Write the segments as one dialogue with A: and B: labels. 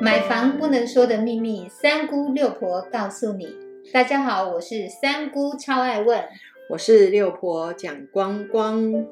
A: 买房不能说的秘密，三姑六婆告诉你。大家好，我是三姑，超爱问。
B: 我是六婆蒋光光。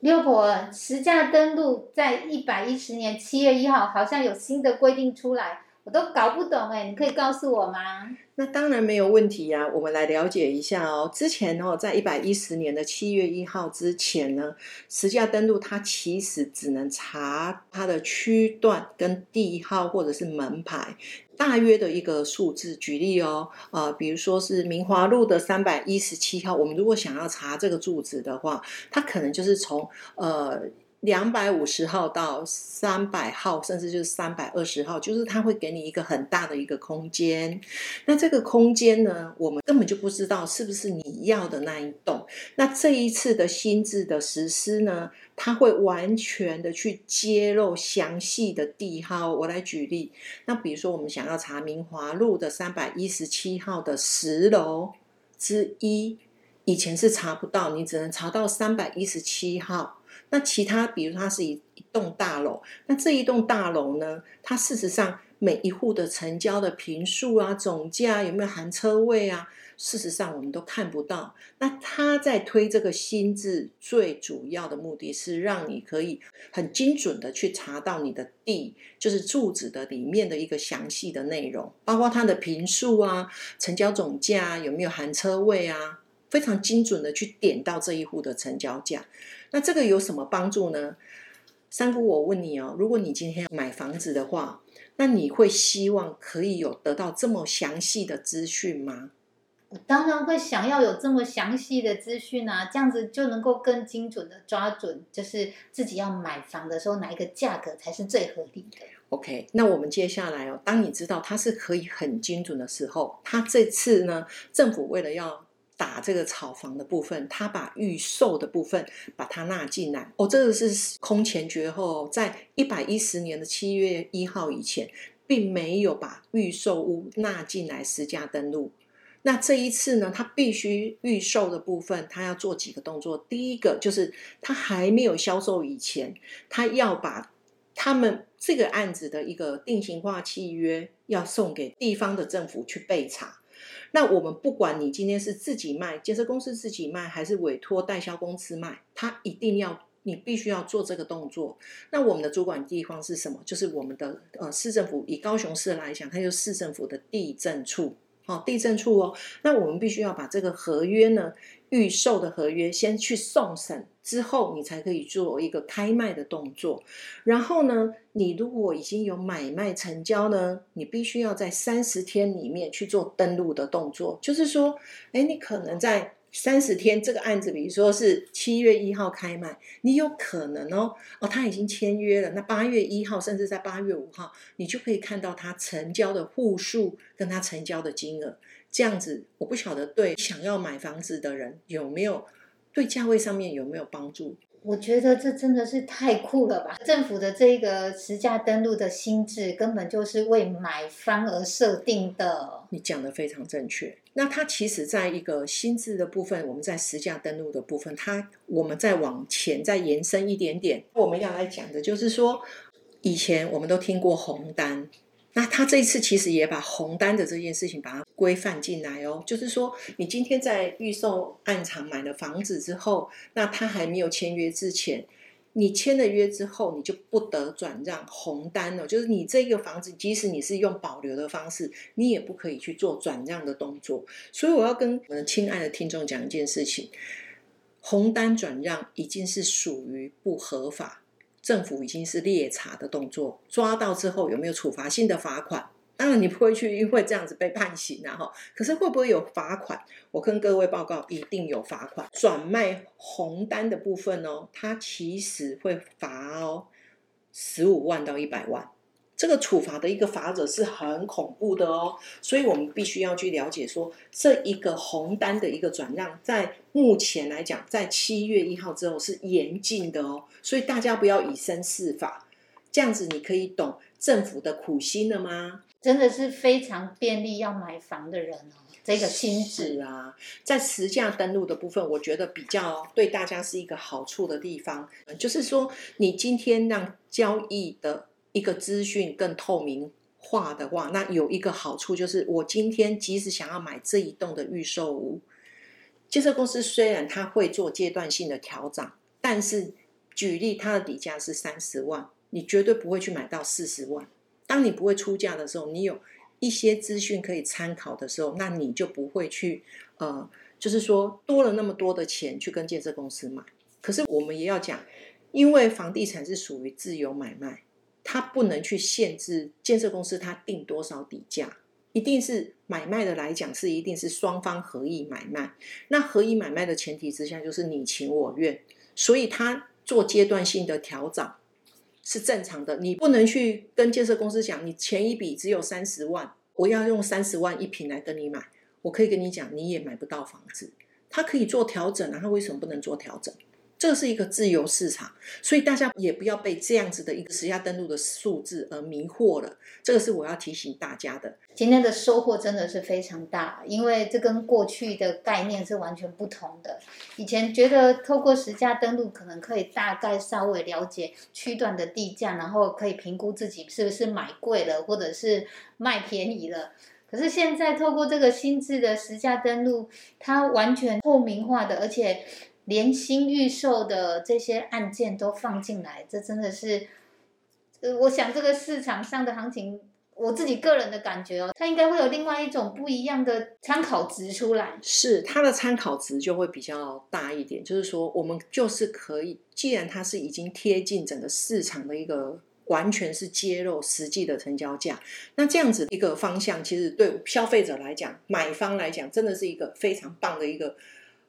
A: 六婆，实价登录在一百一十年七月一号，好像有新的规定出来，我都搞不懂哎，你可以告诉我吗？
B: 那当然没有问题呀，我们来了解一下哦。之前哦，在一百一十年的七月一号之前呢，实价登录它其实只能查它的区段跟地号或者是门牌。大约的一个数字，举例哦，呃，比如说是明华路的三百一十七号，我们如果想要查这个住址的话，它可能就是从呃两百五十号到三百号，甚至就是三百二十号，就是它会给你一个很大的一个空间。那这个空间呢，我们根本就不知道是不是你要的那一栋。那这一次的新制的实施呢？它会完全的去揭露详细的地号。我来举例，那比如说我们想要查明华路的三百一十七号的十楼之一，以前是查不到，你只能查到三百一十七号。那其他，比如它是一一栋大楼，那这一栋大楼呢，它事实上每一户的成交的平数啊、总价有没有含车位啊？事实上，我们都看不到。那他在推这个新制，最主要的目的是让你可以很精准的去查到你的地，就是住址的里面的一个详细的内容，包括它的平数啊、成交总价有没有含车位啊，非常精准的去点到这一户的成交价。那这个有什么帮助呢？三姑，我问你哦，如果你今天要买房子的话，那你会希望可以有得到这么详细的资讯吗？
A: 我当然会想要有这么详细的资讯啊，这样子就能够更精准的抓准，就是自己要买房的时候哪一个价格才是最合理的。
B: OK，那我们接下来哦，当你知道它是可以很精准的时候，它这次呢，政府为了要打这个炒房的部分，他把预售的部分把它纳进来。哦，这个是空前绝后，在一百一十年的七月一号以前，并没有把预售屋纳进来实价登录。那这一次呢，他必须预售的部分，他要做几个动作。第一个就是他还没有销售以前，他要把他们这个案子的一个定型化契约要送给地方的政府去备查。那我们不管你今天是自己卖，建设公司自己卖，还是委托代销公司卖，他一定要你必须要做这个动作。那我们的主管地方是什么？就是我们的呃市政府。以高雄市来讲，它就是市政府的地震处。好，地震处哦，那我们必须要把这个合约呢，预售的合约先去送审之后，你才可以做一个开卖的动作。然后呢，你如果已经有买卖成交呢，你必须要在三十天里面去做登录的动作，就是说，哎，你可能在。三十天这个案子，比如说是七月一号开卖，你有可能哦哦，他已经签约了。那八月一号，甚至在八月五号，你就可以看到他成交的户数跟他成交的金额。这样子，我不晓得对想要买房子的人有没有对价位上面有没有帮助。
A: 我觉得这真的是太酷了吧！政府的这个实价登录的心智，根本就是为买方而设定的。
B: 你讲的非常正确。那它其实在一个心智的部分，我们在实价登录的部分，它我们再往前再延伸一点点，我们要来讲的就是说，以前我们都听过红单。那他这一次其实也把红单的这件事情把它规范进来哦，就是说你今天在预售案场买了房子之后，那他还没有签约之前，你签了约之后，你就不得转让红单了。就是你这个房子，即使你是用保留的方式，你也不可以去做转让的动作。所以我要跟我们亲爱的听众讲一件事情：红单转让已经是属于不合法。政府已经是猎查的动作，抓到之后有没有处罚性的罚款？当然你不会去因为这样子被判刑啊哈。可是会不会有罚款？我跟各位报告，一定有罚款。转卖红单的部分哦，它其实会罚哦十五万到一百万。这个处罚的一个法则是很恐怖的哦，所以我们必须要去了解说，这一个红单的一个转让，在目前来讲，在七月一号之后是严禁的哦，所以大家不要以身试法，这样子你可以懂政府的苦心了吗？
A: 真的是非常便利要买房的人哦，这个心智
B: 啊，在实价登录的部分，我觉得比较对大家是一个好处的地方，就是说你今天让交易的。一个资讯更透明化的话，那有一个好处就是，我今天即使想要买这一栋的预售屋，建设公司虽然它会做阶段性的调整，但是举例它的底价是三十万，你绝对不会去买到四十万。当你不会出价的时候，你有一些资讯可以参考的时候，那你就不会去呃，就是说多了那么多的钱去跟建设公司买。可是我们也要讲，因为房地产是属于自由买卖，它不能去限制建设公司它定多少底价，一定是买卖的来讲是一定是双方合意买卖。那合意买卖的前提之下，就是你情我愿，所以他做阶段性的调整是正常的。你不能去跟建设公司讲，你前一笔只有三十万，我要用三十万一平来跟你买，我可以跟你讲，你也买不到房子。他可以做调整啊，他为什么不能做调整？这是一个自由市场，所以大家也不要被这样子的一个实价登录的数字而迷惑了。这个是我要提醒大家的。
A: 今天的收获真的是非常大，因为这跟过去的概念是完全不同的。以前觉得透过实价登录，可能可以大概稍微了解区段的地价，然后可以评估自己是不是买贵了，或者是卖便宜了。可是现在透过这个新制的实价登录，它完全透明化的，而且连新预售的这些案件都放进来，这真的是，呃，我想这个市场上的行情。我自己个人的感觉哦，它应该会有另外一种不一样的参考值出来。
B: 是它的参考值就会比较大一点，就是说我们就是可以，既然它是已经贴近整个市场的一个。完全是揭露实际的成交价，那这样子一个方向，其实对消费者来讲，买方来讲，真的是一个非常棒的一个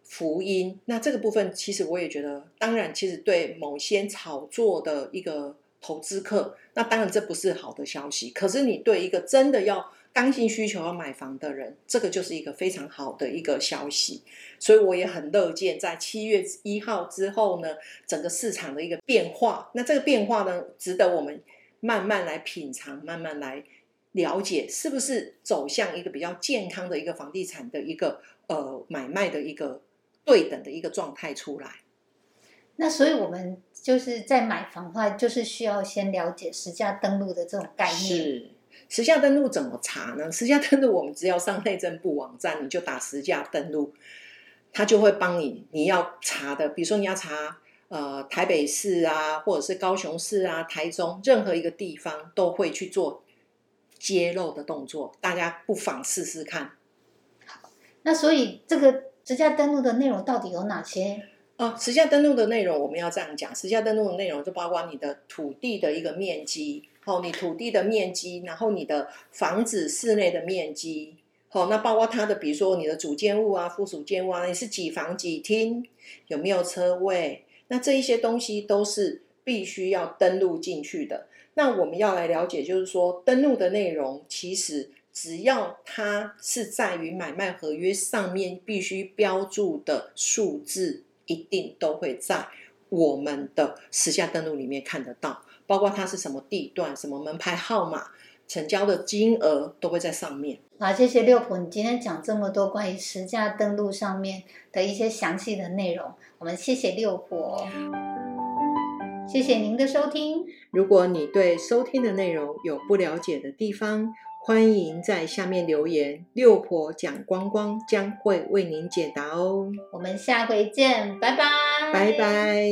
B: 福音。那这个部分，其实我也觉得，当然，其实对某些炒作的一个投资客，那当然这不是好的消息。可是你对一个真的要刚性需求要买房的人，这个就是一个非常好的一个消息。所以我也很乐见，在七月一号之后呢，整个市场的一个变化。那这个变化呢，值得我们慢慢来品尝，慢慢来了解，是不是走向一个比较健康的一个房地产的一个呃买卖的一个对等的一个状态出来。
A: 那所以我们就是在买房的话，就是需要先了解实价登录的这种概念。
B: 是实价登录怎么查呢？实价登录我们只要上内政部网站，你就打实价登录。他就会帮你，你要查的，比如说你要查呃台北市啊，或者是高雄市啊、台中任何一个地方都会去做揭露的动作，大家不妨试试看。
A: 好，那所以这个实价登录的内容到底有哪些？
B: 哦，实价登录的内容我们要这样讲，实价登录的内容就包括你的土地的一个面积，哦，你土地的面积，然后你的房子室内的面积。哦，那包括它的，比如说你的主建物啊、附属建物啊，你是几房几厅，有没有车位？那这一些东西都是必须要登录进去的。那我们要来了解，就是说登录的内容，其实只要它是在于买卖合约上面必须标注的数字，一定都会在我们的实价登录里面看得到，包括它是什么地段、什么门牌号码。成交的金额都会在上面。
A: 好，谢谢六婆，你今天讲这么多关于实价登录上面的一些详细的内容，我们谢谢六婆，谢谢您的收听。
B: 如果你对收听的内容有不了解的地方，欢迎在下面留言，六婆讲光光将会为您解答哦。
A: 我们下回见，拜拜，
B: 拜拜。